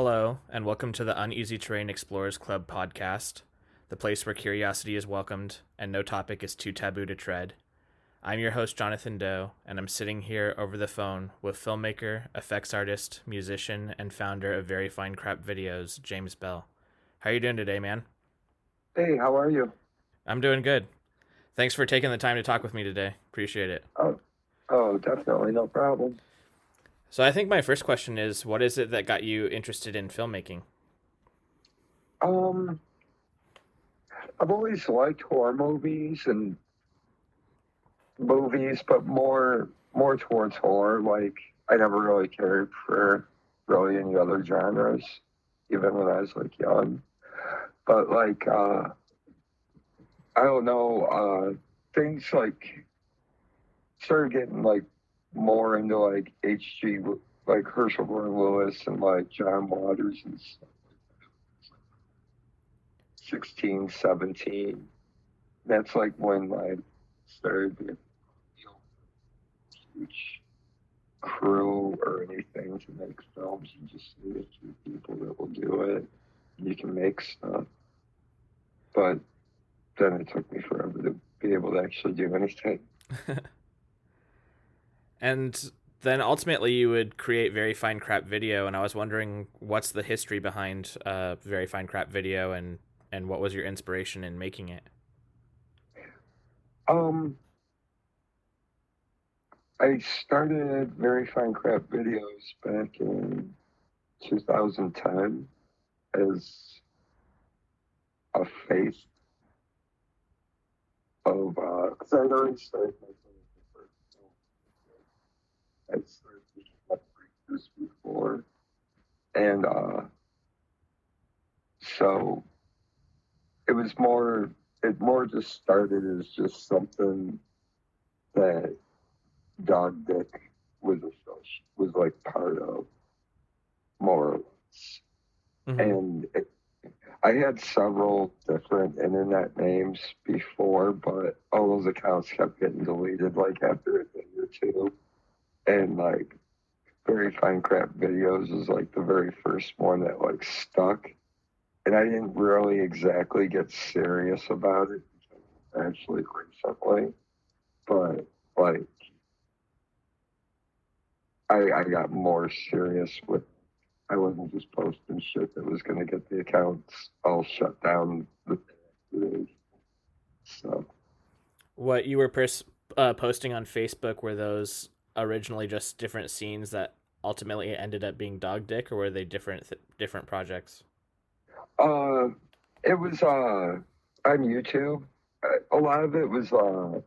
Hello, and welcome to the Uneasy Terrain Explorers Club podcast, the place where curiosity is welcomed and no topic is too taboo to tread. I'm your host, Jonathan Doe, and I'm sitting here over the phone with filmmaker, effects artist, musician, and founder of Very Fine Crap Videos, James Bell. How are you doing today, man? Hey, how are you? I'm doing good. Thanks for taking the time to talk with me today. Appreciate it. Oh, oh, definitely, no problem. So I think my first question is, what is it that got you interested in filmmaking? Um, I've always liked horror movies and movies, but more more towards horror. Like I never really cared for really any other genres, even when I was like young. But like uh, I don't know, uh, things like started getting like more into like H.G. like Herschell Gordon Lewis and like John Waters and stuff. 16, 17. That's like when I started to huge crew or anything to make films. You just need a few people that will do it. You can make stuff. But then it took me forever to be able to actually do anything. and then ultimately you would create very fine crap video and i was wondering what's the history behind uh, very fine crap video and and what was your inspiration in making it? Um i started very fine crap videos back in 2010 as a face of because uh, I'd already started my I started thinking about this before, and uh, so it was more. It more just started as just something that Dog Dick was was like part of, more or less, mm-hmm. and it, I had several different internet names before, but all those accounts kept getting deleted like after a day or two and like very fine crap videos was like the very first one that like stuck. And i didn't really exactly get serious about it actually recently. But like i i got more serious with i wasn't just posting shit that was going to get the accounts all shut down so. What you were pers- uh, posting on facebook were those originally just different scenes that ultimately ended up being Dog Dick, or were they different th- different projects? Uh, it was uh on YouTube. A lot of it was uh,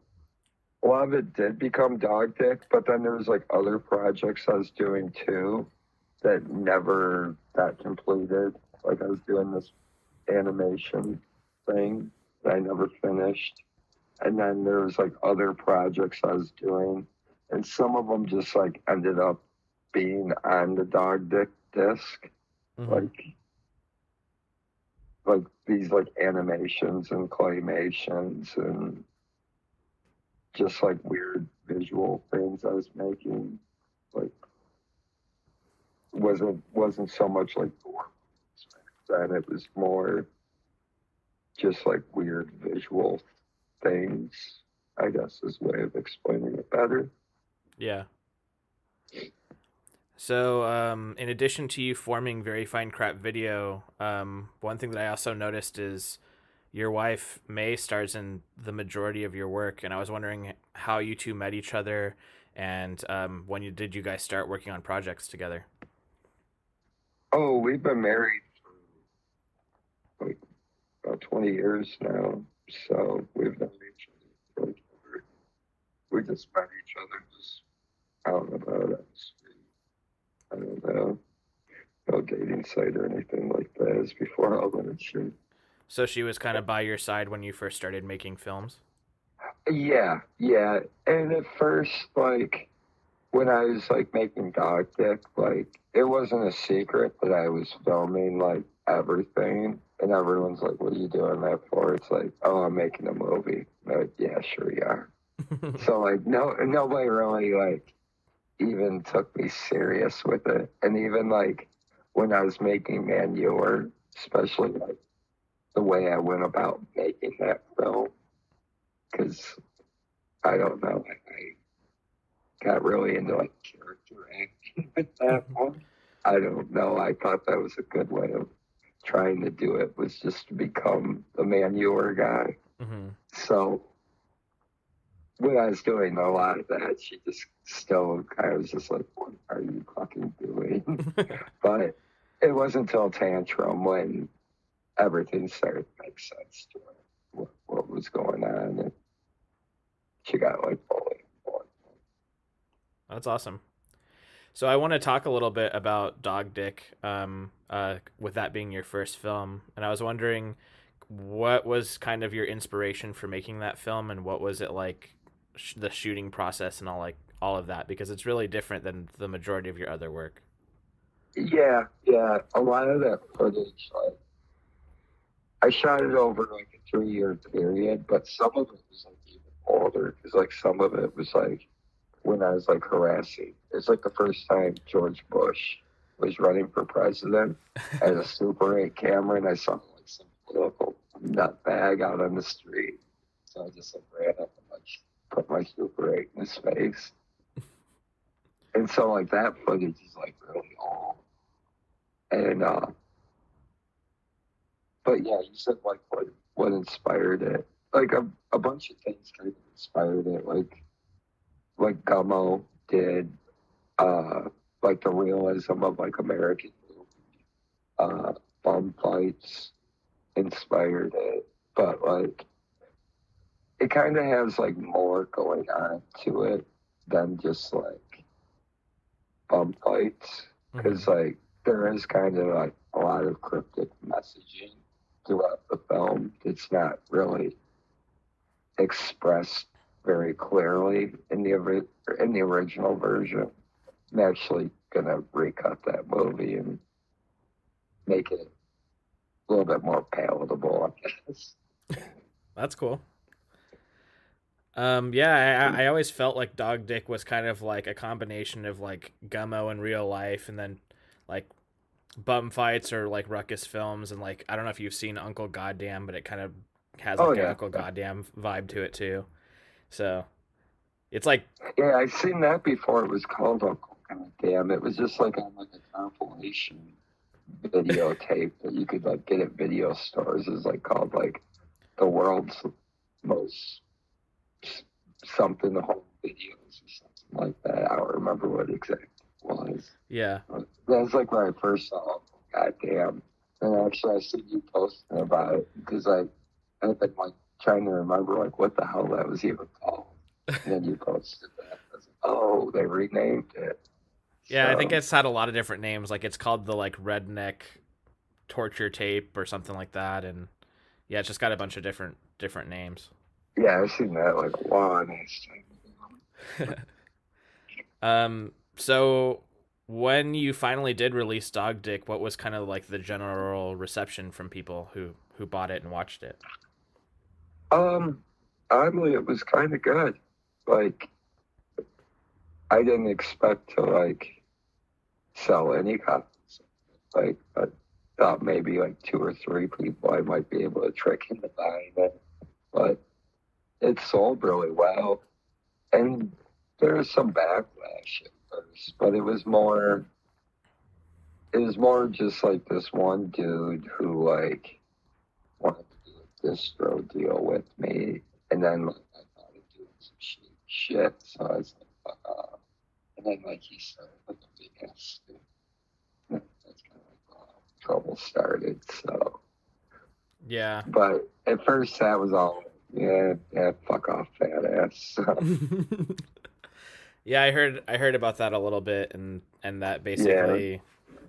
a lot of it did become Dog Dick, but then there was like other projects I was doing too that never got completed. Like I was doing this animation thing that I never finished, and then there was like other projects I was doing and some of them just like ended up being on the dog dick disk mm-hmm. like like these like animations and claymations and just like weird visual things I was making like wasn't wasn't so much like then it was more just like weird visual things I guess is a way of explaining it better. Yeah. So, um, in addition to you forming Very Fine Crap Video, um, one thing that I also noticed is your wife May stars in the majority of your work, and I was wondering how you two met each other, and um, when you did you guys start working on projects together? Oh, we've been married for like about twenty years now, so we've known each other. We just met each other just out and about. I don't know. No dating site or anything like that as before all that shit. So she was kind of by your side when you first started making films? Yeah, yeah. And at first, like, when I was, like, making Dog Dick, like, it wasn't a secret that I was filming, like, everything. And everyone's like, what are you doing that for? It's like, oh, I'm making a movie. Like, yeah, sure you are. so, like, no, nobody really, like, even took me serious with it. And even like when I was making Manure, especially like the way I went about making that film, because I don't know, I, I got really into like character acting with that one. I don't know. I thought that was a good way of trying to do it was just to become the Manure guy. hmm So when I was doing a lot of that, she just still of was just like, "What are you fucking doing?" but it wasn't until Tantrum when everything started to make sense to her, what, what was going on, and she got like board. That's awesome. So I want to talk a little bit about Dog Dick, um, uh, with that being your first film, and I was wondering what was kind of your inspiration for making that film, and what was it like, sh- the shooting process and all like all of that, because it's really different than the majority of your other work. Yeah, yeah. A lot of that footage, like, I shot it over like a three year period, but some of it was like even older because like some of it was like when I was like harassing. It's like the first time George Bush was running for president. I had a Super 8 camera and I saw like some political nutbag out on the street. So I just like ran up and like put my Super 8 in his face. And so like that footage is like really old. And uh but yeah, you said like what what inspired it. Like a, a bunch of things kind of inspired it. Like like Gummo did, uh like the realism of like American. Uh bum fights inspired it. But like it kind of has like more going on to it than just like bum fights mm-hmm. because like there is kind of like a lot of cryptic messaging throughout the film. It's not really expressed very clearly in the in the original version. I'm actually gonna recut that movie and make it a little bit more palatable, I guess. That's cool. Um, yeah, I, I always felt like Dog Dick was kind of like a combination of like Gummo in real life, and then like bum fights or like ruckus films, and like I don't know if you've seen Uncle Goddamn, but it kind of has like Oh, an. Uncle Goddamn vibe to it too. So it's like Yeah, I've seen that before. It was called Uncle Goddamn. It was just like on like a compilation videotape that you could like get at video stores. Is like called like the world's most something home videos or something like that. I don't remember what exactly it was. yeah, That's like when I first saw God damn! And actually, I see you posting about it because I, I've been like trying to remember like what the hell that was even called. And then you posted that. Was like, oh, they renamed it. yeah. I think it's had a lot of different names. Like it's called the like redneck torture tape or something like that, and yeah, it's just got a bunch of different different names. Yeah, I've seen that like a long ass time ago. Um, so when you finally did release Dog Dick, what was kind of like the general reception from people who who bought it and watched it? Um, oddly, it was kind of good. Like, I didn't expect to like sell any copies. Like, I thought maybe like two or three people I might be able to trick into buying it, but it sold really well. And there was some backlash at first, but it was more. It was more just like this one dude who like wanted to do a distro deal with me, and then like I thought of doing some shit, shit, so I was like, fuck off. And then like he started like a big ass. That's kind of like how trouble started. So, Yeah. but at first that was all, yeah, yeah, fuck off, fat ass. Yeah, I heard I heard about that a little bit, and and that basically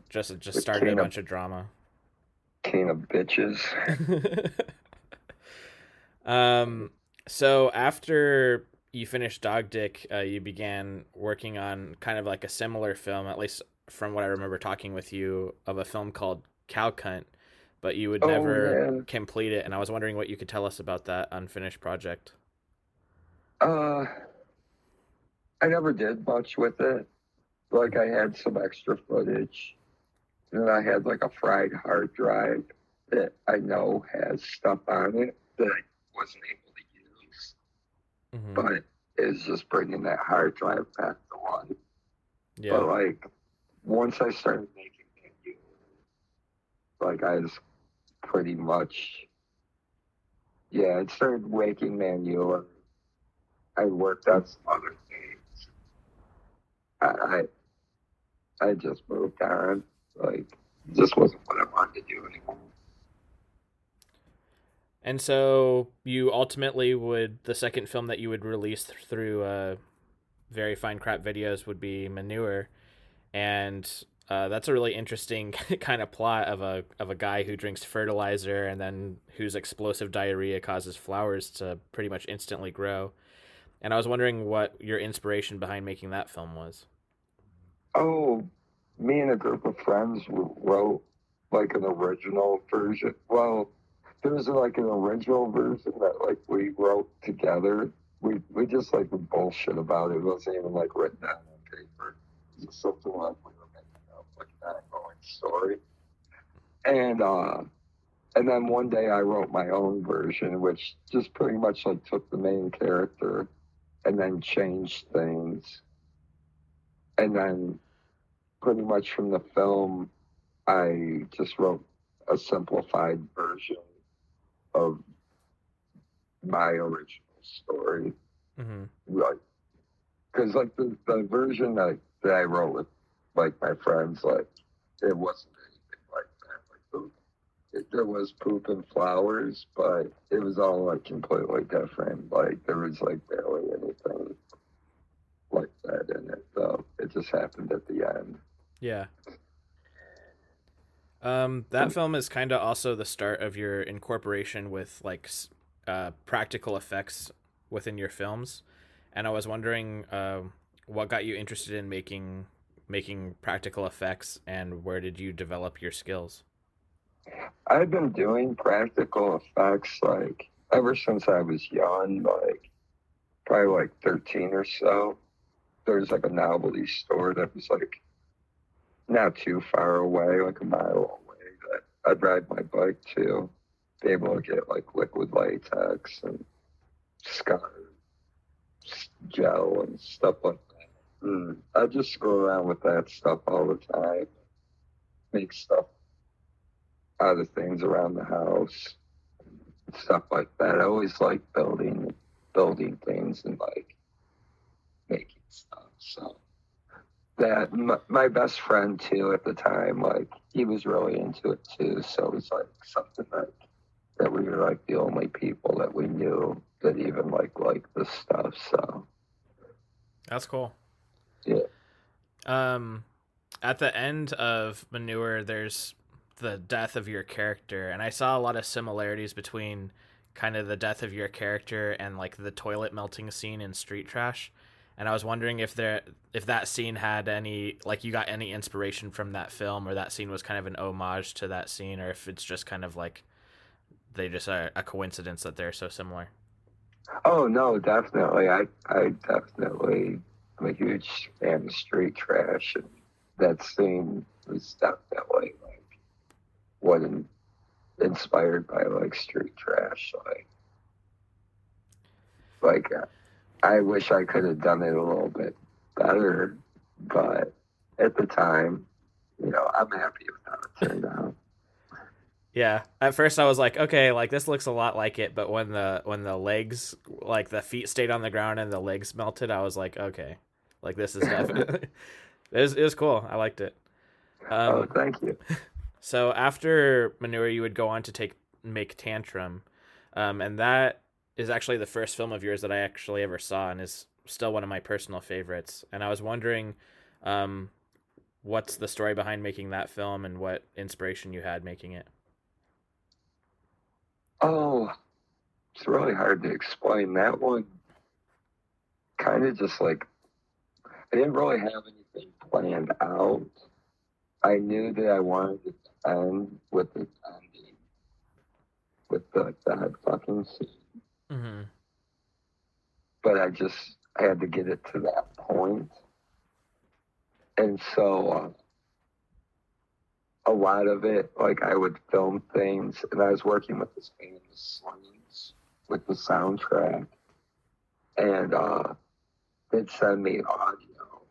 just just With started a bunch of drama. king of bitches. um. So after you finished Dog Dick, uh, you began working on kind of like a similar film, at least from what I remember talking with you of a film called Cow Cunt, but you would Oh, never yeah. complete it. And I was wondering what you could tell us about that unfinished project. Uh, I never did much with it. Like I had some extra footage, and I had like a fried hard drive that I know has stuff on it that I wasn't able to use, Mhm. but it's just bringing that hard drive back to life. yeah. But like once I started making menus, like I was pretty much yeah, I started making menu and I worked on some other things. I I, I just moved on. Like this wasn't what I wanted to do anymore. And so you ultimately would the second film that you would release through uh, very fine crap videos would be Manure, and uh, that's a really interesting kind of plot of a of a guy who drinks fertilizer and then whose explosive diarrhea causes flowers to pretty much instantly grow. And I was wondering what your inspiration behind making that film was. Oh, me and a group of friends wrote like an original version. Well, there was like an original version that like we wrote together. We we just like bullshit about it. It wasn't even like written down on paper. It was just something like were making up like an ongoing story. And uh and then one day I wrote my own version, which just pretty much like took the main character and then changed things. And then pretty much from the film, I just wrote a simplified version of my original story. Mm-hmm. Like, because like the, the version that, that I wrote with like my friends, like it wasn't anything like that. Like the, it, there was poop and flowers, but it was all like completely different. Like there was like barely anything like that in it, though. It just happened at the end. Yeah. Um, that film is kind of also the start of your incorporation with like uh, practical effects within your films, and I was wondering uh, what got you interested in making making practical effects, and where did you develop your skills? I've been doing practical effects like ever since I was young, like probably like 13 or so. There's like a novelty store that was like not too far away, like a mile away, that I'd ride my bike to, be able to get like liquid latex and scar gel and stuff like that. Mm. I just screw around with that stuff all the time, make stuff out of things around the house, stuff like that. I always like building, building things and like making stuff. So that my, my best friend too at the time, like he was really into it too. So it was like something like that we were like the only people that we knew that even like like this stuff. So That's cool. Yeah. Um, at the end of Manure, there's the death of your character, and I saw a lot of similarities between kind of the death of your character and like the toilet melting scene in Street Trash. And I was wondering if there if that scene had any like you got any inspiration from that film or that scene was kind of an homage to that scene or if it's just kind of like they just are a coincidence that they're so similar. Oh no, definitely. I I definitely am a huge fan of street trash, and that scene was definitely like what in, inspired by like street trash. Like, like uh, I wish I could have done it a little bit better, but at the time, you know, I'm happy with how it turned out. Yeah. At first I was like, okay, like this looks a lot like it, but when the when the legs like the feet stayed on the ground and the legs melted, I was like, okay. Like this is definitely it was it was cool. I liked it. oh, Um thank you. so after Manure you would go on to take make Tantrum. Um and that is actually the first film of yours that I actually ever saw and is still one of my personal favorites. And I was wondering um what's the story behind making that film and what inspiration you had making it. Oh, it's really hard to explain. That one kind of just like, I didn't really have anything planned out. I knew that I wanted it to end with it ending with the, that fucking scene, Mm-hmm. but I just had to get it to that. And so, uh, a lot of it, like I would film things, and I was working with this band, the Slings, with the soundtrack, and uh, they'd send me audio,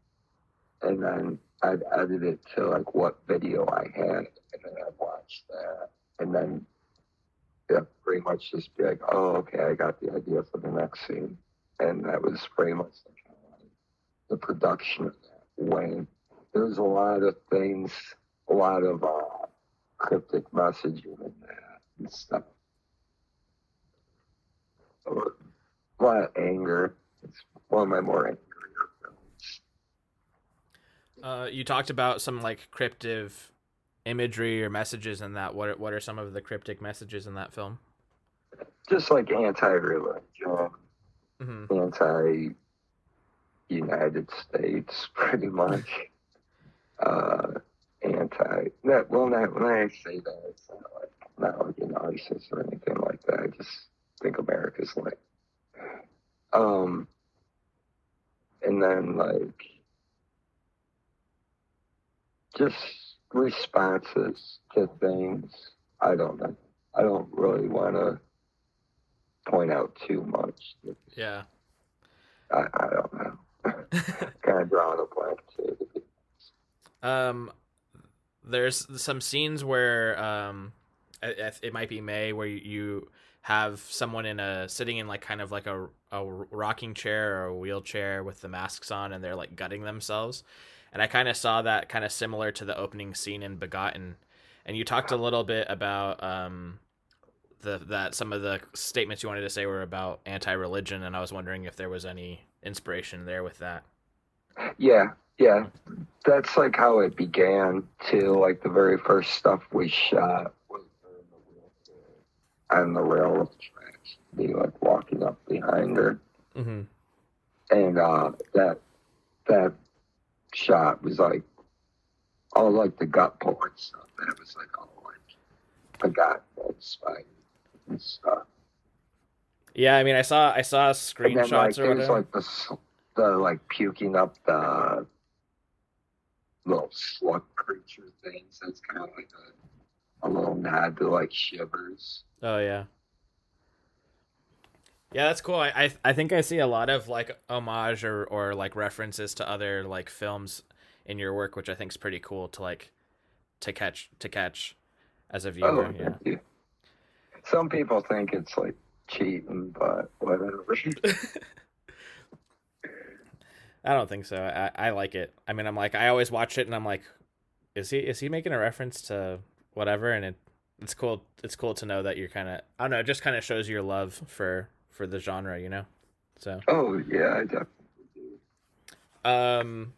and then I'd edit it to like what video I had, and then I'd watch that, and then yeah, pretty much just be like, oh, okay, I got the idea for the next scene, and that was pretty much like the production of that. When there was a lot of things, a lot of uh, cryptic messaging in that and stuff. A lot of anger. It's one of my more angrier films. Uh, you talked about some like cryptic imagery or messages in that. What are, what are some of the cryptic messages in that film? Just like anti-religion, hmm anti United States, pretty much. uh, That, well, not, when I say that, it's not like not like an ISIS or anything like that. I just think America's like. Um, and then like just responses to things. I don't know. I don't really want to point out too much. Yeah. I, I don't know. kind of drawing a blank too. Um, there's some scenes where um, it might be May where you have someone in a sitting in like kind of like a a rocking chair or a wheelchair with the masks on, and they're like gutting themselves. And I kind of saw that kind of similar to the opening scene in Begotten. And you talked a little bit about um, the that some of the statements you wanted to say were about anti-religion, and I was wondering if there was any inspiration there with that. Yeah, yeah. That's like how it began To Like the very first stuff we shot was her in the wheelchair on the railroad tracks, be like walking up behind her. Mm-hmm. And uh that that shot was like all like the gut pulling stuff. That was like all like I got that spider and stuff. Yeah, I mean, I saw I saw And then screenshots like or whatever. like the the like puking up the little slug creature things. That's kind of like a, a little nod to like shivers. Oh yeah. Yeah, that's cool. I, I I think I see a lot of like homage or, or like references to other like films in your work, which I think is pretty cool to like to catch to catch as a oh, viewer. Oh, yeah. you. Some people think it's like cheating, but whatever. I don't think so. I, I like it. I mean, I'm like I always watch it and I'm like, is he is he making a reference to whatever? And it it's cool. It's cool to know that you're kind of I don't know. It just kind of shows your love for for the genre, you know. So. oh yeah, I definitely do. Um,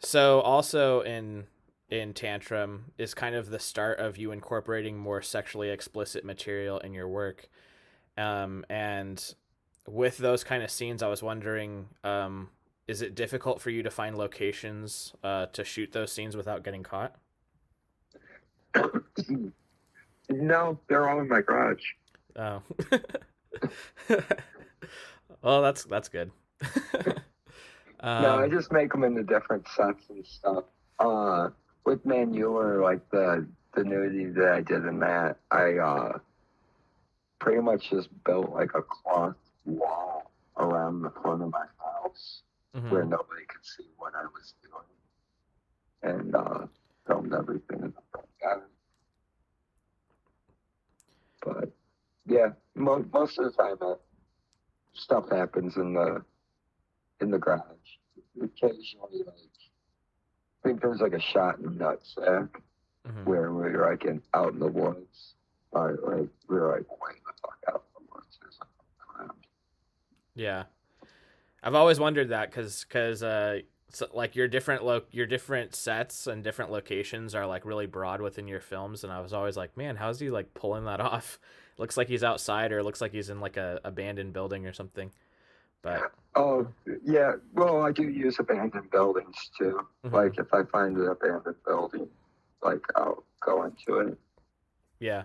so also in in Tantrum is kind of the start of you incorporating more sexually explicit material in your work. Um, and with those kind of scenes, I was wondering, um, is it difficult for you to find locations uh, to shoot those scenes without getting caught? no, they're all in my garage. Oh, well, that's that's good. um, no, I just make them into different sets and stuff. Uh, with Manure, like the the nudity that I did in that, I uh, pretty much just built like a cloth wall around the front of my house mhm. where nobody could see what I was doing, and uh, filmed everything in the front garden. But yeah, mo- most of the time, uh, stuff happens in the in the garage. Occasionally, like I think there's like a shot in the Nutsack Mhm. where we were like in, out in the woods. Or, like we were like way the fuck out in the woods. Like around. Yeah, I've always wondered that because because uh, so, like your different lo- your different sets and different locations are like really broad within your films, and I was always like, man, how's he like pulling that off? looks like he's outside, or looks like he's in like a abandoned building or something. But Oh yeah, well I do use abandoned buildings too. Mhm. Like if I find an abandoned building, like I'll go into it yeah,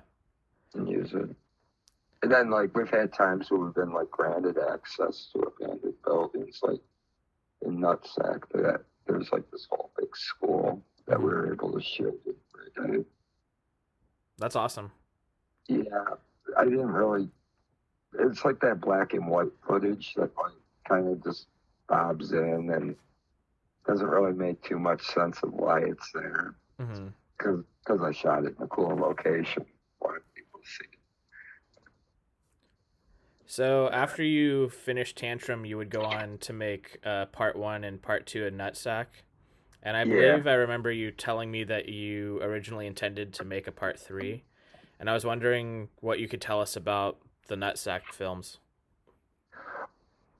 and use it. And then like we've had times where we've been like granted access to abandoned buildings, like in Nutsack that there's like this whole big school that we were able to shoot it for a day. That's awesome. Yeah, I didn't really. It's like that black and white footage that like kind of just bobs in and doesn't really make too much sense of why it's there mm-hmm. because because I shot it in a cool location. Wanted people to see it. So after you finished Tantrum, you would go on to make uh, part one and part two of Nutsack. And I Yeah. believe I remember you telling me that you originally intended to make a part three. And I was wondering what you could tell us about the Nutsack films.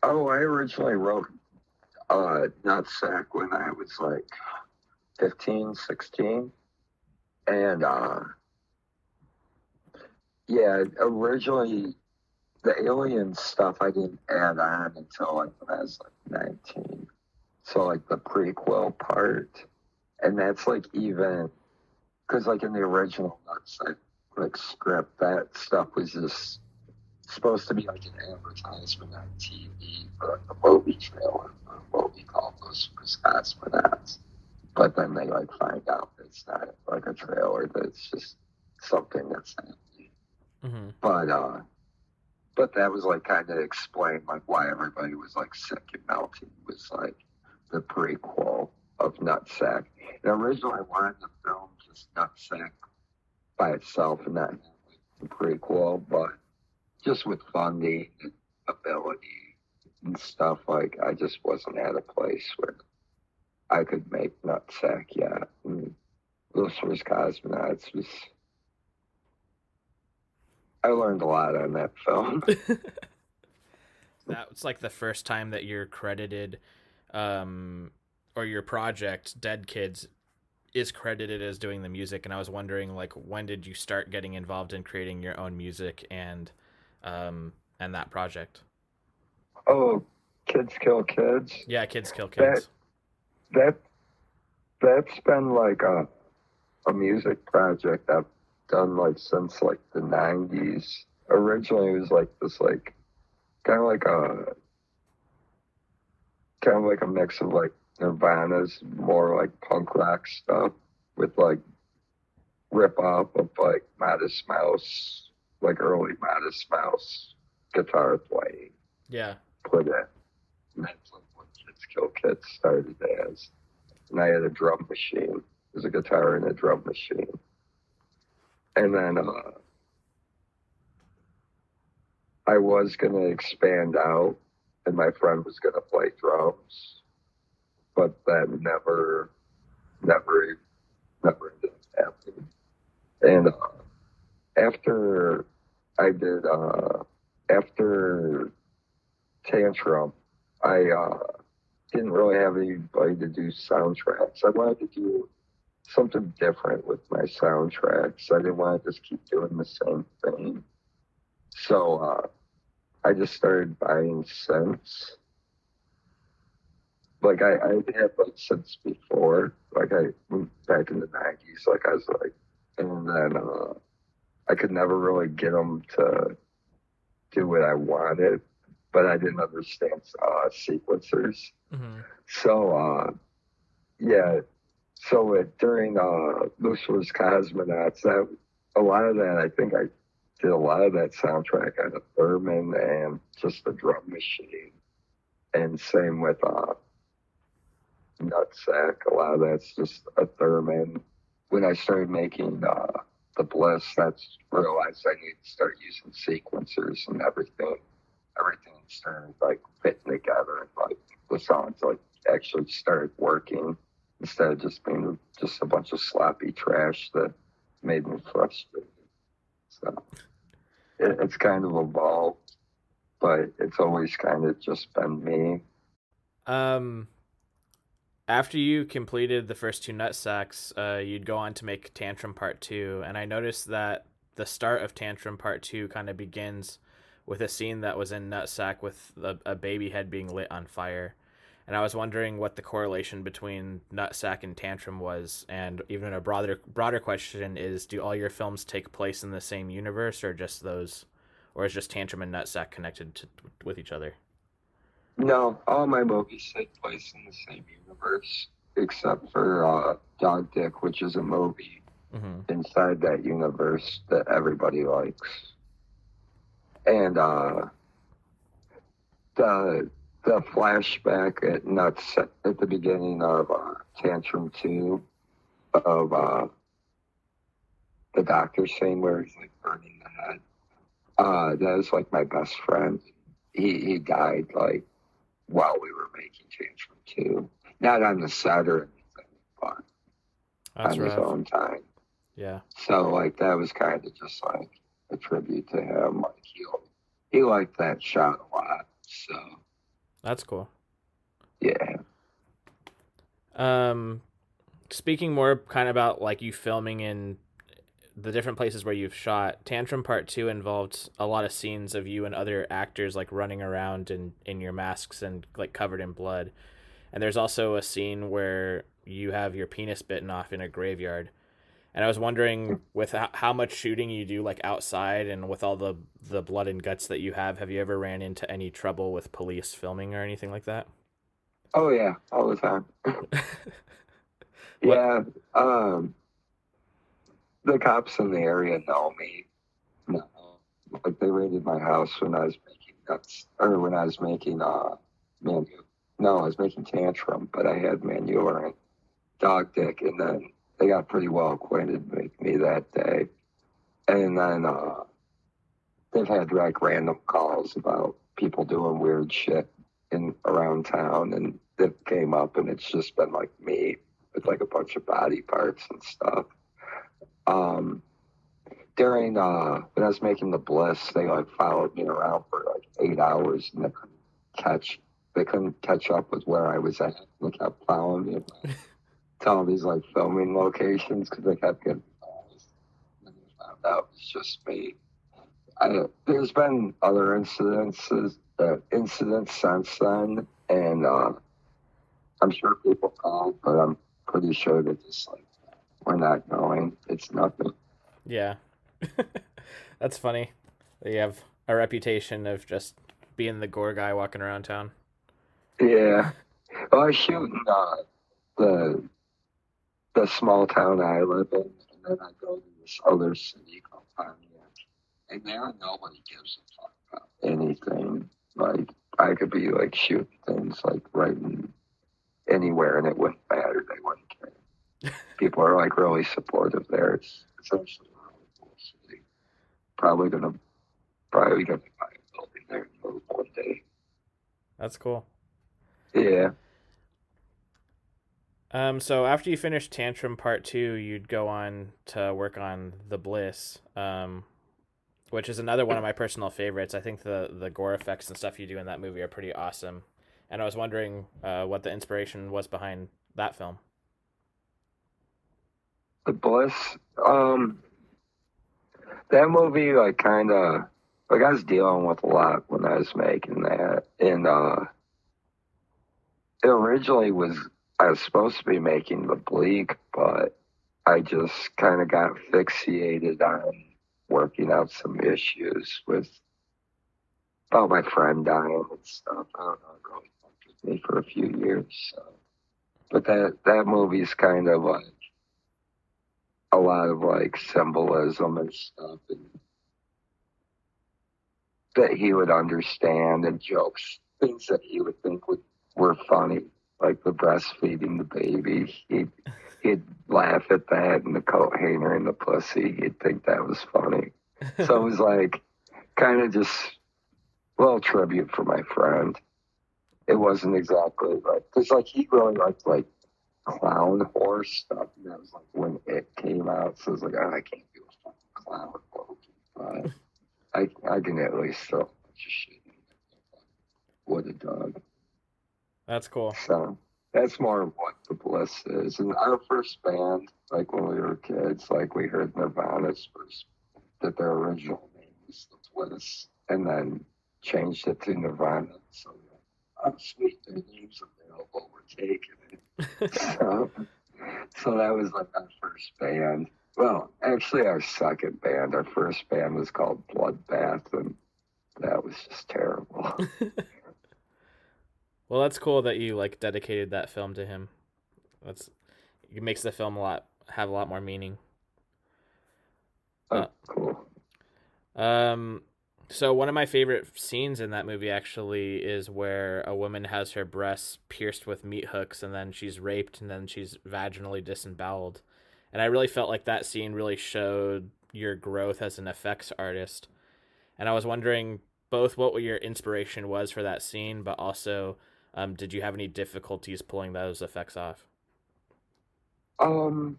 Oh, I originally wrote uh, Nutsack when I was like 15, 16. And uh, yeah, originally the alien stuff I didn't add on until like when I was like 19. So like the prequel part. And that's like even, because like in the original Nutsack like script, that stuff was just supposed to be like an advertisement on TV for like a movie trailer for what we call those cosmonauts. But then they like find out it's not like a trailer, that it's just something that's happening. hmm But uh but that was like kind of explained like why everybody was like sick and melting was like the prequel of Nutsack. And originally I wanted to film just Nutsack by itself and not the prequel, but just with funding and ability and stuff, like I just wasn't at a place where I could make Nutsack yet. And Lucifer's Cosmonauts was. I learned a lot on that film. that was like the first time that you're credited, um, or your project, Dead Kids, is credited as doing the music. And I was wondering, like, when did you start getting involved in creating your own music and, um, and that project? oh, Kids Kill Kids. Yeah, Kids Kill That- Kids. that that's been like a a music project I've done like since like the nineties. Originally it was like this like kind of like a kind of like a mix of like Nirvana's more like punk rock stuff with like rip off of like Modest Mouse, like early Modest Mouse guitar playing Yeah. put it. And that's like what Kids Kill Kids started as. And I had a drum machine. There's a guitar and a drum machine. And then uh, I was to expand out, and my friend was to play drums. But that never, never, never ended up. And uh, after I did, uh, after Tantrum, I uh, didn't really have anybody to do soundtracks. I wanted to do something different with my soundtracks. I didn't want to just keep doing the same thing. So uh, I just started buying synths. Like I, I had like synths before, like I moved back in the nineties. Like I was like, and then uh, I could never really get them to do what I wanted but I didn't understand uh, sequencers. hmm So, uh, yeah, so it, during uh, Lucifer's Cosmonauts, that, a lot of that, I think I did a lot of that soundtrack on a theremin and just a drum machine. And same with uh, Nutsack, a lot of that's just a theremin. When I started making uh, the Bliss, that's realized I need to start using sequencers and everything everything started like fitting together and like the songs like actually started working instead of just being just a bunch of sloppy trash that made me frustrated. So it, it's kind of evolved, but it's always kind of just been me. Um, after you completed the first two nut sacks, uh, you'd go on to make Tantrum Part Two, and I noticed that the start of Tantrum Part Two kind of begins with a scene that was in Nutsack with a, a baby head being lit on fire. And I was wondering what the correlation between Nutsack and Tantrum was, and even a broader broader question is: Do all your films take place in the same universe, or just those, or is just Tantrum and Nutsack connected to, with each other? No, all my movies take place in the same universe, except for uh, Dog Dick, which is a movie hmm inside that universe that everybody likes. And uh the the flashback at nuts at the beginning of uh, Tantrum Two of uh the doctor scene where he's like burning the head. Uh that was like my best friend. He he died like while we were making Tantrum Two. Not on the set or anything, but That's on his own time. Yeah. So like that was kind of just like a tribute to him. Like he he liked that shot a lot. So That's cool. yeah, Um, speaking more kind of about like you filming in the different places where you've shot, Tantrum Part Two involved a lot of scenes of you and other actors like running around in in your masks and like covered in blood. And there's also a scene where you have your penis bitten off in a graveyard. And I was wondering, with how, much shooting you do like outside, and with all the the blood and guts that you have, have you ever ran into any trouble with police filming or anything like that? oh yeah, all the time. Yeah, um, the cops in the area know me. No, like they raided my house when I was making nuts, or when I was making uh, man, no, I was making tantrum, but I had manure and dog dick, and then they got pretty well acquainted with me that day, and then uh, they've had like random calls about people doing weird shit in around town, and it came up, and it's just been like me with like a bunch of body parts and stuff. Um, during uh, when I was making the bliss, they like followed me around for like eight hours, and they couldn't catch. They couldn't catch up with where I was at. They kept me to all these like filming locations because they kept getting calls. And they found out it's just me. I, there's been other incidences, uh, incidents since then, and uh, I'm sure people call, but I'm pretty sure that just like we're not going. It's nothing. Yeah. That's funny. You have a reputation of just being the gore guy walking around town. Yeah. Well, I shoot uh, the the small town I live in, and then I go to this other city called Pontiac, and there nobody gives a fuck about anything. Like I could be like shooting things like right in anywhere, and it wouldn't matter. They wouldn't care. People are like really supportive there. It's it's actually a really cool city. Probably gonna probably gonna buy a building there one day. That's cool. Yeah. Um, so after you finished Tantrum Part Two, you'd go on to work on The Bliss, um, which is another one of my personal favorites. I think the the gore effects and stuff you do in that movie are pretty awesome. And I was wondering uh, what the inspiration was behind that film. The Bliss. Um, that movie, like, kind of, like, I was dealing with a lot when I was making that, and uh, it originally was I was supposed to be making the Bleak, but I just kind of got fixated on working out some issues with about my friend dying and stuff. I don't know, fucked with me for a few years. So. But that that movie's kind of like a lot of like symbolism and stuff and that he would understand and jokes, things that he would think would were funny, like the breastfeeding the baby. He'd he'd laugh at that and the coat hanger and the pussy. He'd think that was funny. So it was like kind of just a little tribute for my friend. It wasn't exactly like because like he really liked like clown horse stuff. And that was like when it came out. So it was like, oh, I can't do a fucking clown. But I, I can at least throw a bunch of shit. What a dog. That's cool. So that's more of what the bliss is. And our first band, like when we were kids, like we heard Nirvana's first, that their original name was the Bliss, and then changed it to Nirvana. So, oh, sweet, their name's available. We're taking it. so, so that was like our first band. Well, actually, our second band. Our first band was called Bloodbath, and that was just terrible. Well, that's cool that you like dedicated that film to him. That's it makes the film a lot have a lot more meaning. That's cool. Um, so one of my favorite scenes in that movie actually is where a woman has her breasts pierced with meat hooks, and then she's raped, and then she's vaginally disemboweled. And I really felt like that scene really showed your growth as an effects artist. And I was wondering both what your inspiration was for that scene, but also, um, did you have any difficulties pulling those effects off? Um,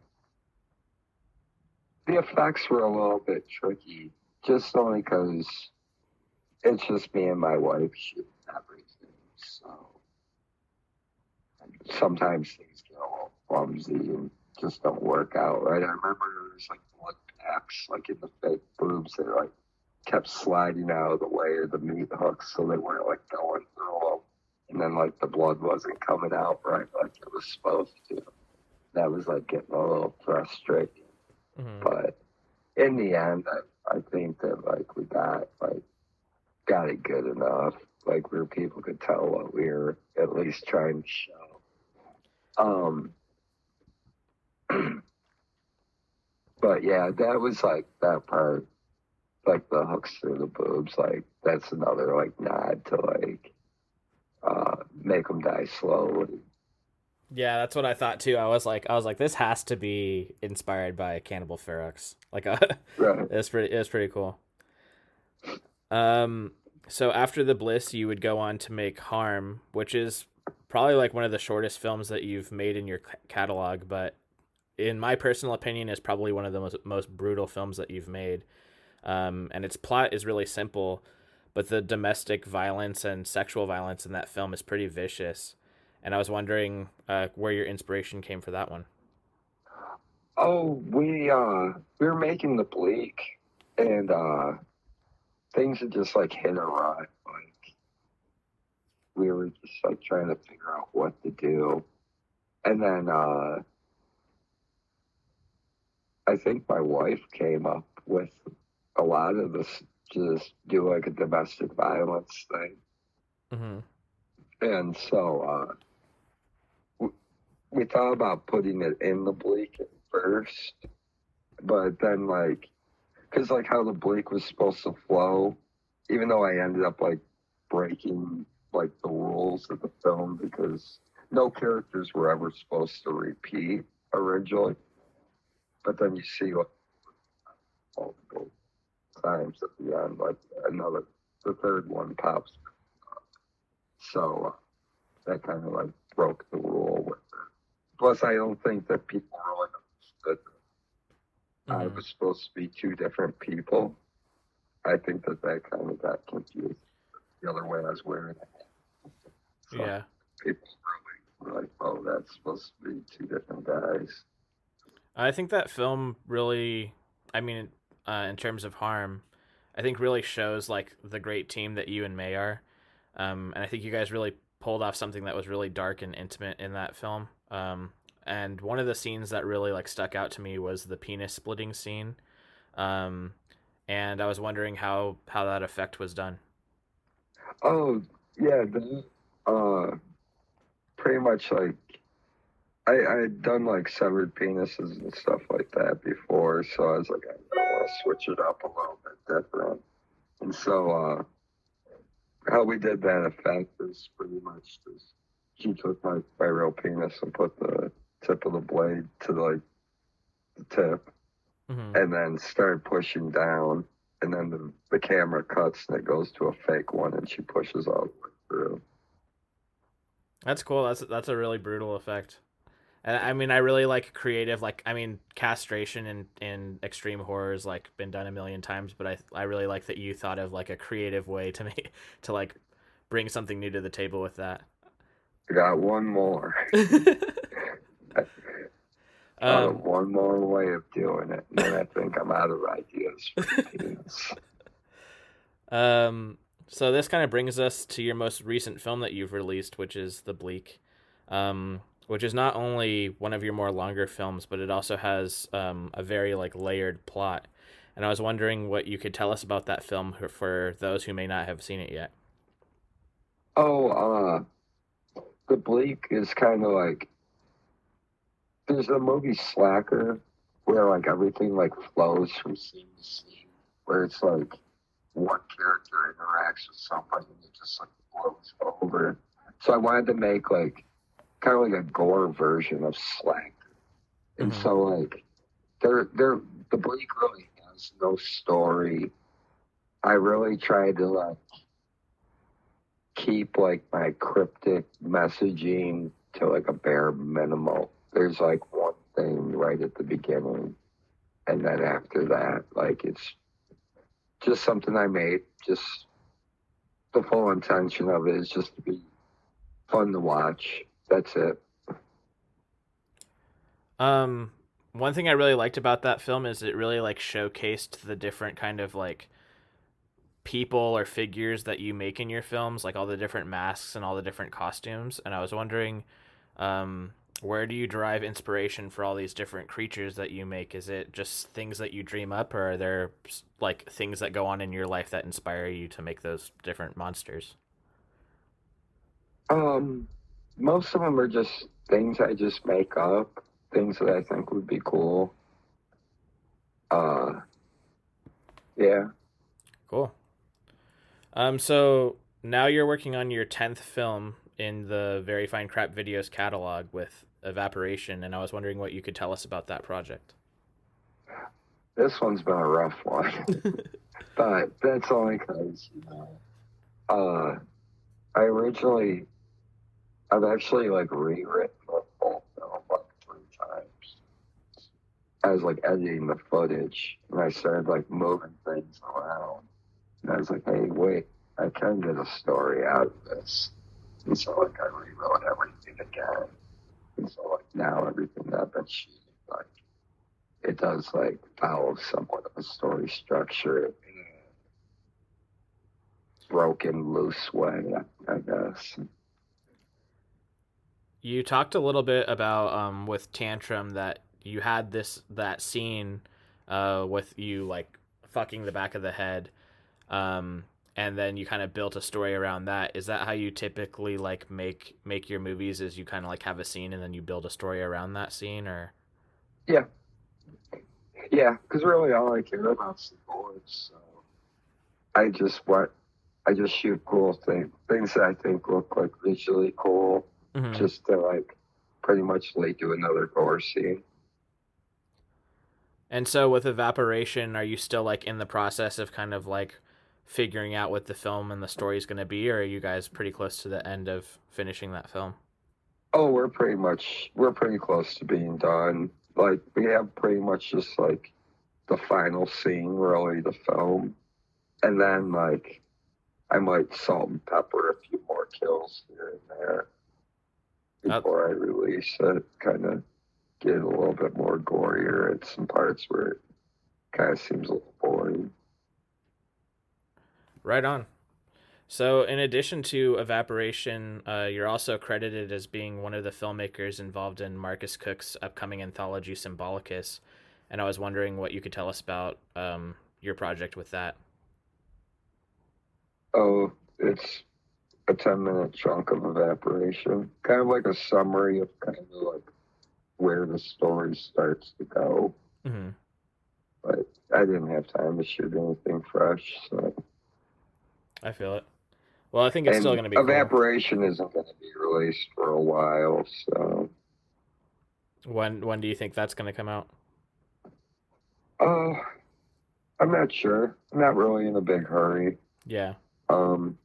the effects were a little bit tricky, just only because it's just me and my wife shooting everything. So sometimes things get a little clumsy and just don't work out right. I remember there was like blood packs like in the fake boobs that like kept sliding out of the way of the meat hooks so they weren't like going through them. And then like the blood wasn't coming out right like it was supposed to. That was like getting a little frustrating. Mm-hmm. But in the end I, I think that like we got like got it good enough. Like where people could tell what we were at least trying to show. Um but yeah, that was like that part, like the hooks through the boobs. Like that's another like nod to like uh, make them die slowly. Yeah, that's what I thought too. I was like, I was like, this has to be inspired by Cannibal Ferox. Like, uh, Right. it's pretty, it's pretty cool. Um, so after the Bliss, you would go on to make Harm, which is probably like one of the shortest films that you've made in your catalog, but in my personal opinion, is probably one of the most most brutal films that you've made. Um, and its plot is really simple, but the domestic violence and sexual violence in that film is pretty vicious. And I was wondering uh, where your inspiration came for that one. Oh, we uh we were making the bleak and uh things had just like hit a rut. Like we were just like trying to figure out what to do. And then uh I think my wife came up with a lot of this just do like a domestic violence thing. Mm-hmm. And so uh, we, we thought about putting it in the bleak at first, but then like, cause like how the bleak was supposed to flow, even though I ended up like breaking like the rules of the film because no characters were ever supposed to repeat originally, but then you see like multiple times at the end, like another, the third one pops so that kind of like broke the rule with it. Plus, I don't think that people really understood that I Mhm. was supposed to be two different people. I think that that kind of got confused the other way I was wearing it. So Yeah. People really were like, oh, that's supposed to be two different guys. I think that film really, I mean, uh, in terms of harm, I think really shows like the great team that you and May are. Um, and I think you guys really pulled off something that was really dark and intimate in that film. Um, and one of the scenes that really like stuck out to me was the penis splitting scene. Um, and I was wondering how how that effect was done. Oh, yeah, uh, pretty much like I I had done like severed penises and stuff like that before, so I was like, I, To switch it up a little bit different. And so, uh, how we did that effect is pretty much just she took my, my real penis and put the tip of the blade to like the tip, Mm-hmm. and then started pushing down, and then the, the camera cuts and it goes to a fake one, and she pushes all the way through. That's cool. That's that's a really brutal effect. And I mean, I really like creative. Like, I mean, castration in in extreme horror has like been done a million times, but I I really like that you thought of like a creative way to make to like bring something new to the table with that. I got one more. Um, one more way of doing it, and then I think I'm out of ideas for. Um, so this kind of brings us to your most recent film that you've released, which is The Bleak, um, which is not only one of your more longer films, but it also has um, a very like layered plot. And I was wondering what you could tell us about that film for, those who may not have seen it yet. Oh, uh, the bleak is kind of like there's a movie Slacker where like everything like flows from scene to scene, where it's like one character interacts with somebody and it just like flows over. So I wanted to make like kind of like a gore version of Slacker. And Mhm. so like they're they're the Bleak really has no story. I really tried to like keep like my cryptic messaging to like a bare minimal. There's like one thing right at the beginning and then after that, like it's just something I made. Just the full intention of it is just to be fun to watch. That's it. Um, one thing I really liked about that film is it really like showcased the different kind of like people or figures that you make in your films, like all the different masks and all the different costumes. And I was wondering, um, where do you derive inspiration for all these different creatures that you make? Is it just things that you dream up, or are there like things that go on in your life that inspire you to make those different monsters? Um, most of them are just things I just make up, things that I think would be cool. Uh, yeah. Cool. Um, so now you're working on your tenth film in the Very Fine Crap Videos catalog with Evaporation, and I was wondering what you could tell us about that project. This one's been a rough one, but that's only because you know, uh, I originally, I've actually like rewritten the whole film like three times. I was like editing the footage, and I started like moving things around, and I was like, "Hey, wait, I can get a story out of this." And so like I rewrote everything again, and so like now everything that I've been like it does like follow somewhat of a story structure in a broken, loose way, I guess. You talked a little bit about um, with Tantrum that you had this that scene uh, with you like fucking the back of the head, um, and then you kind of built a story around that. Is that how you typically like make make your movies? Is you kind of like have a scene and then you build a story around that scene, or Yeah, Yeah, because really all I care about is the bullets. So I just want, I just shoot cool things, things that I think look like visually cool, Mhm. just to like pretty much lead to another gore scene. And so with evaporation, are you still like in the process of kind of like figuring out what the film and the story is going to be, or are you guys pretty close to the end of finishing that film? Oh, we're pretty much we're pretty close to being done. Like we have pretty much just like the final scene, really, the film, and then like I might salt and pepper a few more kills here and there before I release it. Kind of get a little bit more gorier at some parts where it kind of seems a little boring. Right on. So, in addition to Evaporation, uh, you're also credited as being one of the filmmakers involved in Marcus Cook's upcoming anthology Symbolicus, and I was wondering what you could tell us about um, your project with that. Oh, it's a 10 minute chunk of evaporation. Kind of like a summary of kind of like where the story starts to go. hmm But I didn't have time to shoot anything fresh. So. I feel it. Well, I think it's and still going to be cool. evaporation isn't going to be released for a while. So, When when do you think that's going to come out? uh, I'm not sure. I'm not really in a big hurry. Yeah. Um,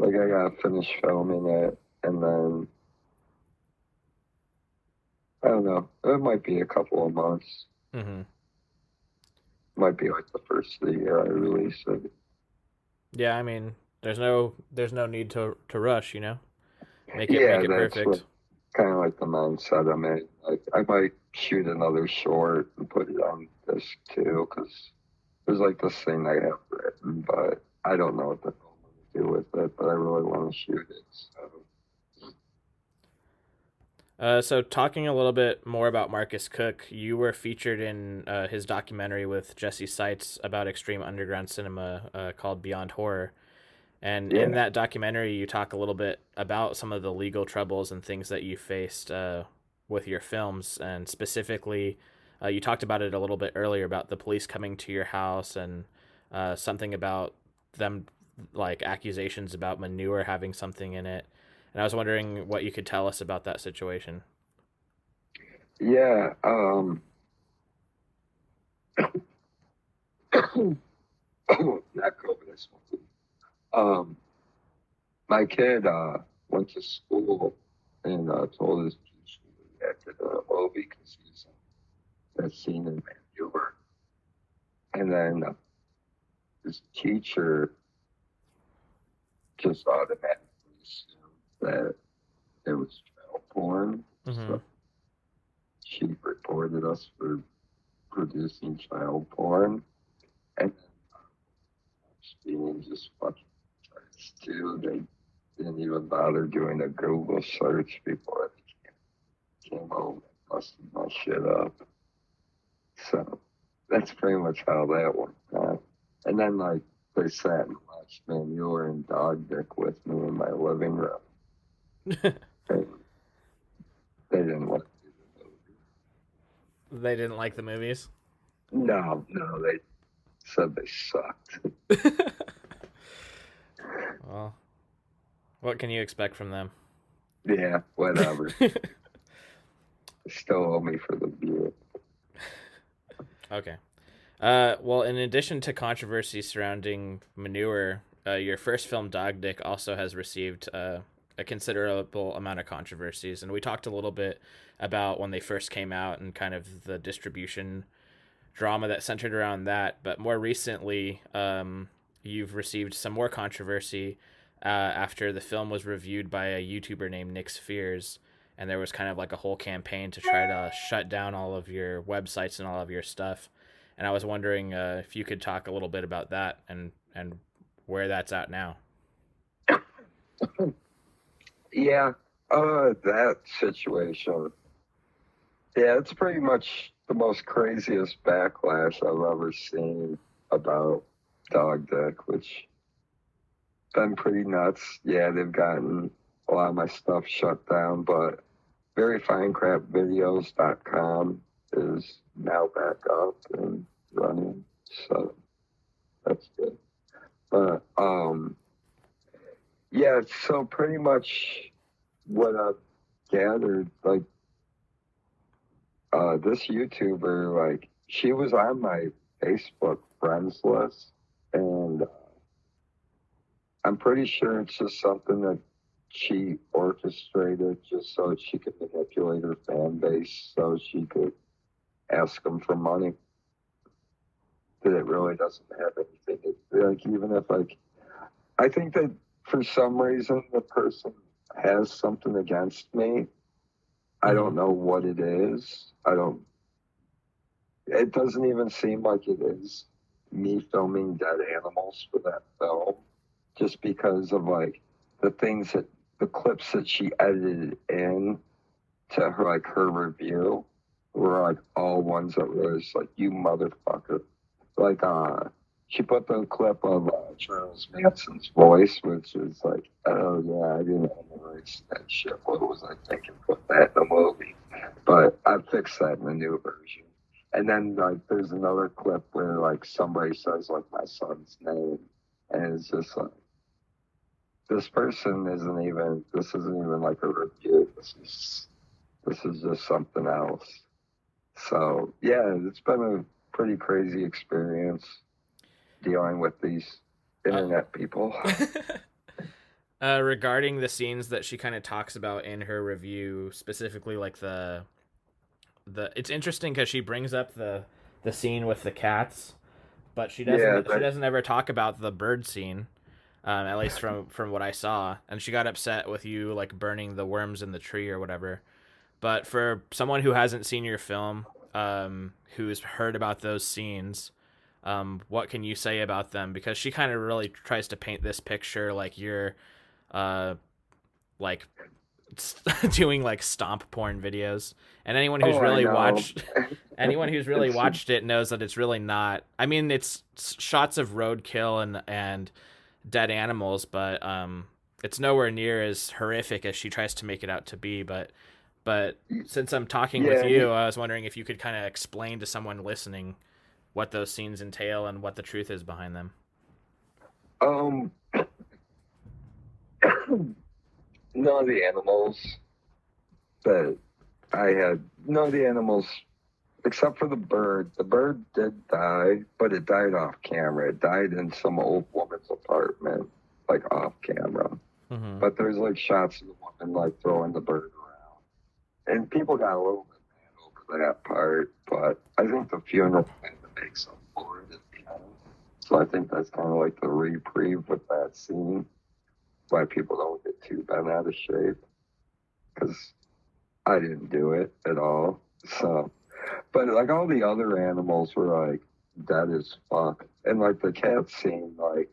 like I gotta finish filming it, and then I don't know. It might be a couple of months. hmm Might be like the first of the year I release it. Yeah. I mean, there's no there's no need to to rush. You know, make it Yeah, make it that's perfect. Kind of like the mindset I'm in. Like I might shoot another short and put it on disc too, because there's like this thing I have written, but I don't know what the film will do with it. But I really want to shoot it. So. Uh, so talking a little bit more about Marcus Cook, you were featured in uh, his documentary with Jesse Seitz about extreme underground cinema uh, called Beyond Horror. And in that documentary, you talk a little bit about some of the legal troubles and things that you faced uh, with your films, and specifically, uh, you talked about it a little bit earlier about the police coming to your house and uh, something about them like accusations about manure having something in it. And I was wondering what you could tell us about that situation. Yeah, um, not COVID. Um, my kid uh, went to school and uh, told his teacher he had to the movie because scene in Vancouver. And then uh, his teacher just automatically assumed that it was child porn. Mhm. So she reported us for producing child porn. And uh, being just fucking too. They didn't even bother doing a Google search before they came, home and busted my shit up. So that's pretty much how that worked out. And then like they sat and watched Manure and Dog Dick with me in my living room. And they didn't do the movie. they didn't like the movies. No, no, they said they sucked. well, what can you expect from them? Yeah, whatever. Still owe me for the beer. Okay. Uh, well, in addition to controversy surrounding manure, uh, your first film, Dog Dick, also has received uh, a considerable amount of controversies. And we talked a little bit about when they first came out and kind of the distribution drama that centered around that. But more recently, um, you've received some more controversy uh, after the film was reviewed by a YouTuber named Nyx Fears. And there was kind of like a whole campaign to try to shut down all of your websites and all of your stuff. And I was wondering uh, if you could talk a little bit about that and and where that's at now. Yeah, uh, that situation. Yeah, it's pretty much the most craziest backlash I've ever seen about Dog Dick, which been pretty nuts. Yeah, they've gotten a lot of my stuff shut down, but veryfinecrapvideos.com is now back up and running, so that's good. But um, yeah, so pretty much what I've gathered, like uh, this YouTuber, like she was on my Facebook friends list, and uh, I'm pretty sure it's just something that she orchestrated just so she could manipulate her fan base, so she could ask them for money. That it really doesn't have anything. To, like even if like, I think that for some reason the person has something against me. I don't mm-hmm. know what it is. I don't. It doesn't even seem like it is me filming dead animals for that film, just because of like the things that the clips that she edited in to her like her review were like all ones that was like you motherfucker. Like uh she put the clip of uh, Charles Manson's voice, which is like, oh yeah, I didn't memorize that shit. What was I thinking? Put that in the movie. But I fixed that in the new version. And then like there's another clip where like somebody says like my son's name, and it's just like this person isn't even. This isn't even like a review. This is this is just something else. So yeah, it's been a pretty crazy experience dealing with these internet people. uh, regarding the scenes that she kind of talks about in her review, specifically like the the it's interesting because she brings up the the scene with the cats, but she doesn't Yeah, she doesn't ever talk about the bird scene. Um, at least from from what I saw, and she got upset with you like burning the worms in the tree or whatever. But for someone who hasn't seen your film, um, who's heard about those scenes, um, what can you say about them? Because she kind of really tries to paint this picture like you're, uh, like doing like stomp porn videos, and anyone who's Oh, really watched anyone who's really watched it knows that it's really not. I mean, it's shots of roadkill and and dead animals, but um, it's nowhere near as horrific as she tries to make it out to be. But But since I'm talking Yeah, with you, he- I was wondering if you could kind of explain to someone listening what those scenes entail and what the truth is behind them. Um, none of the animals that I had, none of the animals, except for the bird. The bird did die, but it died off camera. It died in some old woman's apartment, like off camera. Mm-hmm. But there's like shots of the woman like throwing the bird and people got a little bit mad over that part. But I think the funeral kind of makes up for it at the end. So I think that's kind of like the reprieve with that scene, why people don't get too bent out of shape. Because I didn't do it at all. So, but like all the other animals were like dead as fuck, and like the cat scene, like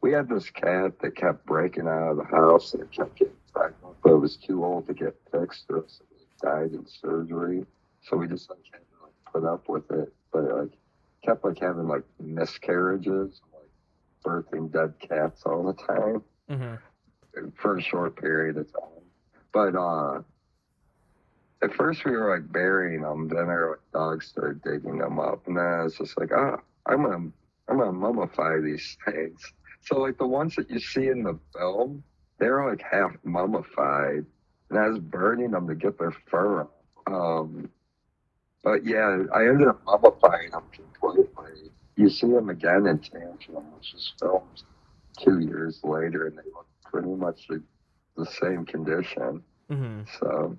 we had this cat that kept breaking out of the house and it kept getting pregnant, but it was too old to get fixed, or died in surgery. So we just like had to like put up with it, but it, like kept like having like miscarriages, like birthing dead cats all the time Mm-hmm. for a short period of time. But uh, at first we were like burying them, then our dogs started digging them up, and then I was just like, ah, I'm gonna, I'm gonna mummify these things. So like the ones that you see in the film, they're like half mummified, and I was burning them to get their fur. Um, but yeah, I ended up mummifying them completely. You see them again in Tantrum, which is filmed two years later, and they look pretty much the, the same condition. Mm-hmm. So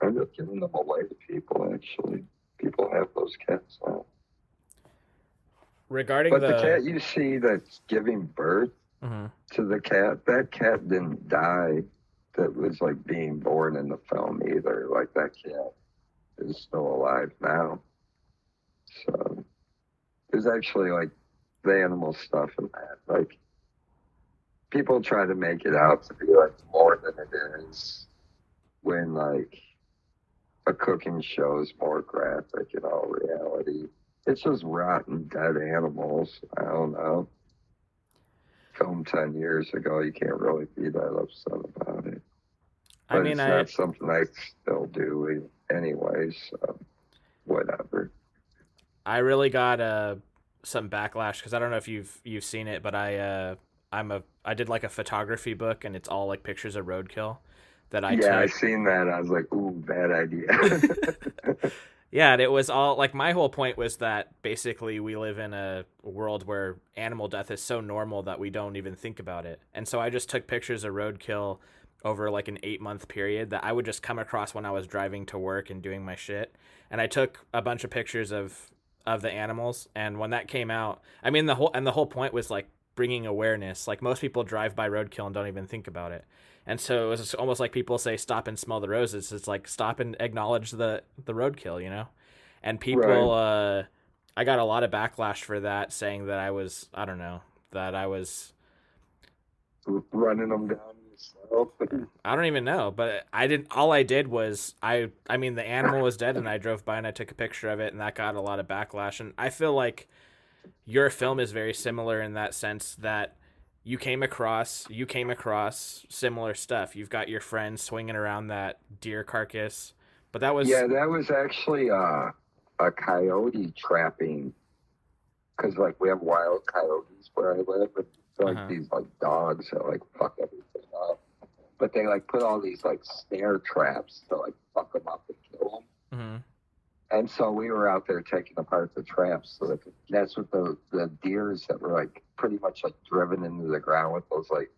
I ended up giving them away to people. Actually, people have those cats now. Regarding But the, the cat you see that's giving birth Mhm. to the cat, that cat didn't die. That was like being born in the film either. Like that cat is still alive now. So there's actually like the animal stuff in that. Like people try to make it out to be like more than it is when like a cooking show is more graphic in all reality. It's just rotten dead animals. I don't know. Filmed ten years ago, you can't really be that upset about it. But I mean, it's I not something I still do anyways. So whatever. I really got uh some backlash because I don't know if you've you've seen it, but I uh I'm a I did like a photography book and it's all like pictures of roadkill that I yeah, I took. seen that. I was like, ooh, bad idea. Yeah, and it was all like my whole point was that basically we live in a world where animal death is so normal that we don't even think about it. And so I just took pictures of roadkill over like an 8 month period that I would just come across when I was driving to work and doing my shit. And I took a bunch of pictures of of the animals and when that came out, I mean the whole and the whole point was like bringing awareness. Like most people drive by roadkill and don't even think about it. And so it was almost like people say stop and smell the roses. It's like stop and acknowledge the the roadkill, you know? And people uh I got a lot of backlash for that saying that I was I don't know, that I was Running them down I don't even know, but I didn't all I did was I I mean the animal was dead and I drove by and I took a picture of it and that got a lot of backlash and I feel like your film is very similar in that sense that you came across you came across similar stuff. You've got your friends swinging around that deer carcass, but that was yeah, that was actually uh, a coyote trapping. Because like we have wild coyotes where I live, they're like Uh-huh. these like dogs that like fuck everything. But they like put all these like snare traps to like fuck them up and kill them. Mhm. And so we were out there taking apart the traps. So that that's what the the deers that were like pretty much like driven into the ground with those like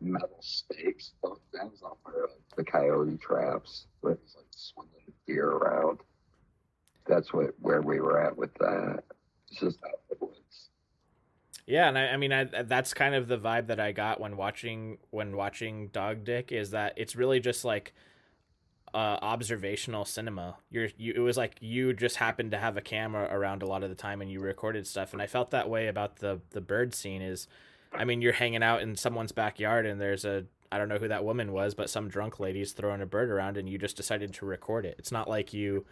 metal stakes. Those that was all part of like, the coyote traps. Where it's like swinging the deer around. That's what where we were at with that. It's just out in the woods. Yeah, and I, I mean, I, that's kind of the vibe that I got when watching when watching Dog Dick is that it's really just like uh, observational cinema. You're you it was like you just happened to have a camera around a lot of the time and you recorded stuff, and I felt that way about the the bird scene. Is I mean, you're hanging out in someone's backyard and there's a I don't know who that woman was, but some drunk lady's throwing a bird around and you just decided to record it. It's not like you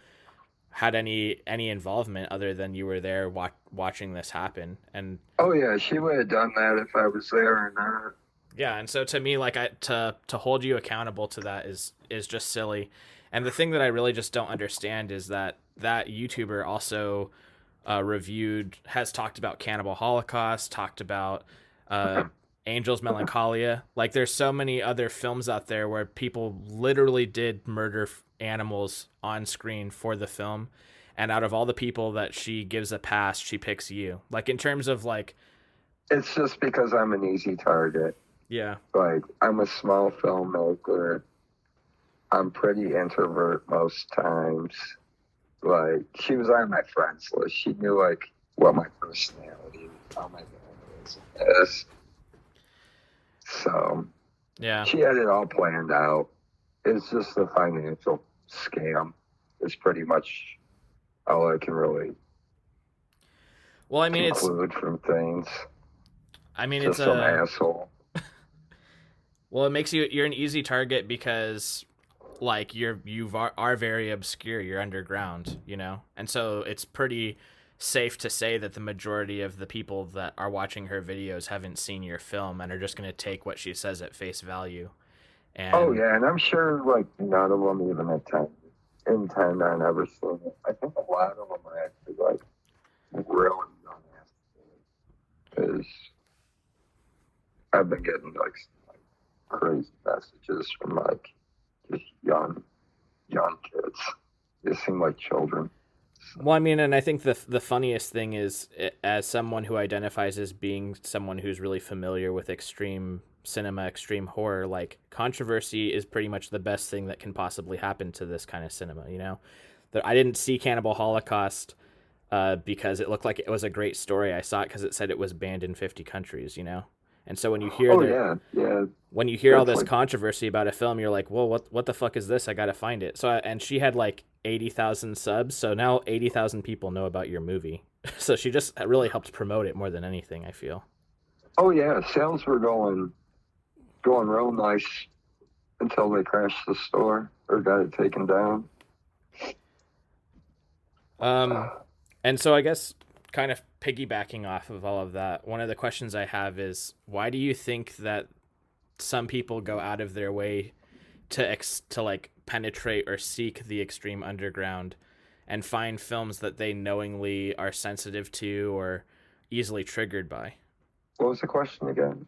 had any any involvement other than you were there wa- watching this happen and Oh yeah, she would have done that if I was there or not. Yeah, and so to me, like I to to hold you accountable to that is is just silly. And the thing that I really just don't understand is that that YouTuber also uh, reviewed has talked about Cannibal Holocaust, talked about uh, Angel's Melancholia. Like there's so many other films out there where people literally did murder animals on screen for the film. And out of all the people that she gives a pass, she picks you. Like in terms of like It's just because I'm an easy target. yeah. Like I'm a small filmmaker. I'm pretty introvert most times. Like she was on my friends list. She knew like what my personality, how my mannerism is. So Yeah. she had it all planned out. It's just a financial scam. It's pretty much all I can really Well, I mean it's from things. I mean Just it's some a asshole. Well, it makes you you're an easy target because like you're you are, are very obscure, you're underground, you know. And so it's pretty safe to say that the majority of the people that are watching her videos haven't seen your film and are just going to take what she says at face value. And Oh yeah, and I'm sure like none of them even attend intend on ever seeing it. I think a lot of them are actually like really young because I've been getting like, like crazy messages from like just young young kids. They seem like children. Well, I mean, and I think the the funniest thing is, as someone who identifies as being someone who's really familiar with extreme cinema, extreme horror, like controversy is pretty much the best thing that can possibly happen to this kind of cinema. You know, that I didn't see Cannibal Holocaust uh, because it looked like it was a great story. I saw it because it said it was banned in fifty countries. You know, and so when you hear Oh the, yeah, yeah. when you hear all this controversy about a film, you're like, "Well, what what the fuck is this? I gotta find it." So, and she had like eighty thousand subs, so now eighty thousand people know about your movie. So she just really helped promote it more than anything. I feel. Oh yeah, sales were going going real nice until they crashed the store or got it taken down. Um, and so I guess kind of piggybacking off of all of that, one of the questions I have is, why do you think that some people go out of their way to ex- to like penetrate or seek the extreme underground and find films that they knowingly are sensitive to or easily triggered by? What was the question again?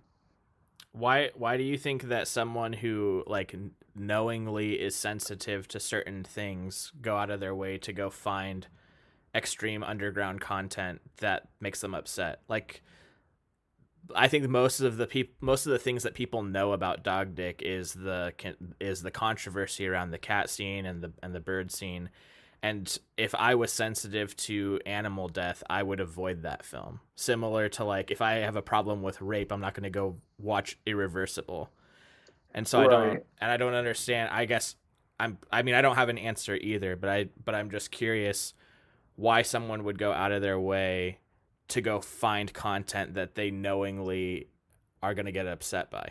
Why why do you think that someone who like knowingly is sensitive to certain things go out of their way to go find extreme underground content that makes them upset? Like I think most of the peop- most of the things that people know about dog dick is the is the controversy around the cat scene and the and the bird scene. And if I was sensitive to animal death, I would avoid that film. Similar to like if I have a problem with rape, I'm not going to go watch Irreversible. And so I don't and I don't understand. I guess I'm I mean I don't have an answer either, but I but I'm just curious why someone would go out of their way to go find content that they knowingly are going to get upset by.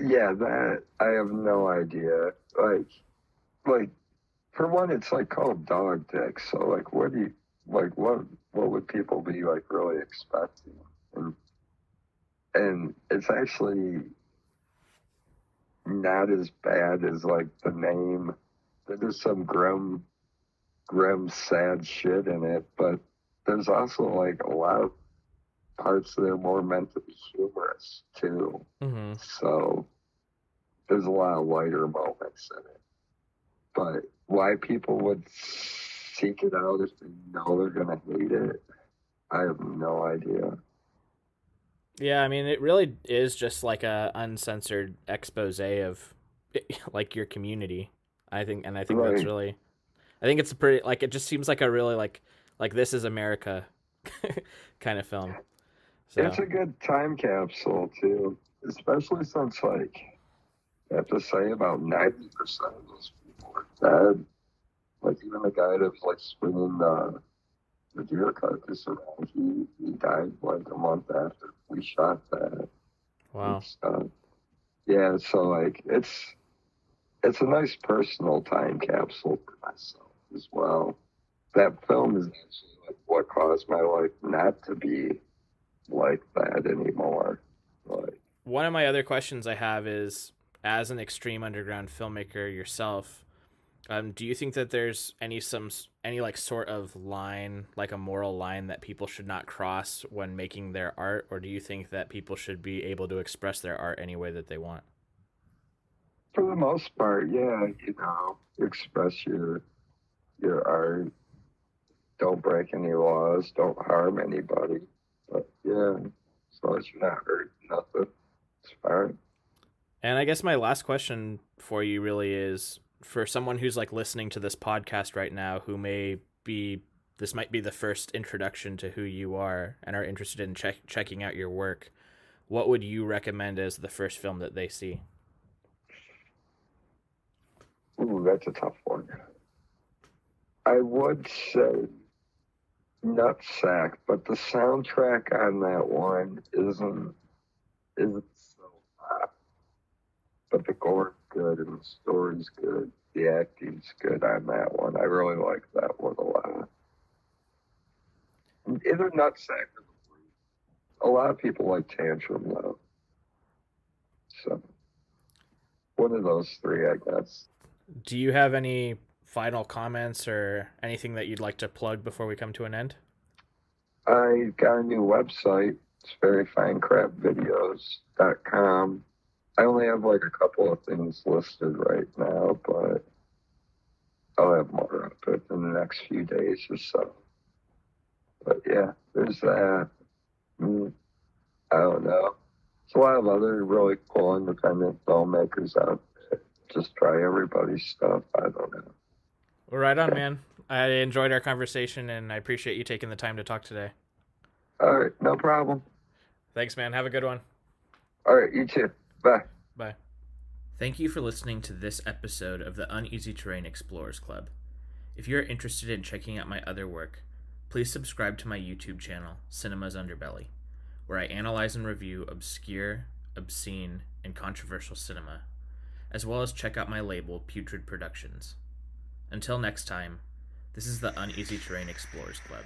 Yeah, that I have no idea. Like, like for one, it's like called dog dick. So like, what do you like? What what would people be like really expecting? And and it's actually not as bad as like the name. There's some grim, grim, sad shit in it, but there's also like a lot of parts that are more meant to be humorous too. Mm-hmm. So there's a lot of lighter moments in it. But why people would seek it out if they know they're gonna hate it, I have no idea. Yeah, I mean, it really is just like a uncensored expose of like your community. I think, and I think that's really, I think it's a pretty like it just seems like a really like like this is America kind of film. So It's a good time capsule too, especially since like I have to say about ninety percent of those people are dead. Like even the guy that's like swinging the the deer carcass around, he he died like a month after we shot that. wow, and stuff. Uh, yeah, so like it's it's a nice personal time capsule for myself as well. That film is actually like what caused my life not to be like that anymore. Like one of my other questions I have is as an extreme underground filmmaker yourself, um, do you think that there's any some any like sort of line, like a moral line that people should not cross when making their art, or do you think that people should be able to express their art any way that they want? For the most part, yeah, you know, express your your art. Don't break any laws. Don't harm anybody. But yeah, as long as you're not hurting nothing, it's fine. And I guess my last question for you really is for someone who's like listening to this podcast right now who may be this might be the first introduction to who you are and are interested in check, checking out your work what would you recommend as the first film that they see Ooh, that's a tough one. I would say Nutsack, but the soundtrack on that one isn't isn't so hot. But the gore's good and the story's good. The acting's good on that one. I really like that one a lot. Either Nutsack or the. A lot of people like Tantrum though. So one of those three, I guess. do you have any final comments or anything that you'd like to plug before we come to an end I got a new website. It's veryfinecrapvideos.com. I only have like a couple of things listed right now, but I'll have more up it in the next few days or so. But yeah, there's that. Mm, I don't know. There's a lot of other really cool independent filmmakers out there. Just try everybody's stuff. I don't know. Well right on man i enjoyed our conversation and i appreciate you taking the time to talk today All right, no problem. thanks man have a good one All right, you too. Bye. Bye. Thank you for listening to this episode of the Uneasy Terrain Explorers Club. If you're interested in checking out my other work, please subscribe to my YouTube channel, Cinema's Underbelly, where I analyze and review obscure, obscene, and controversial cinema, as well as check out my label, Putrid Productions. Until next time, this is the Uneasy Terrain Explorers Club.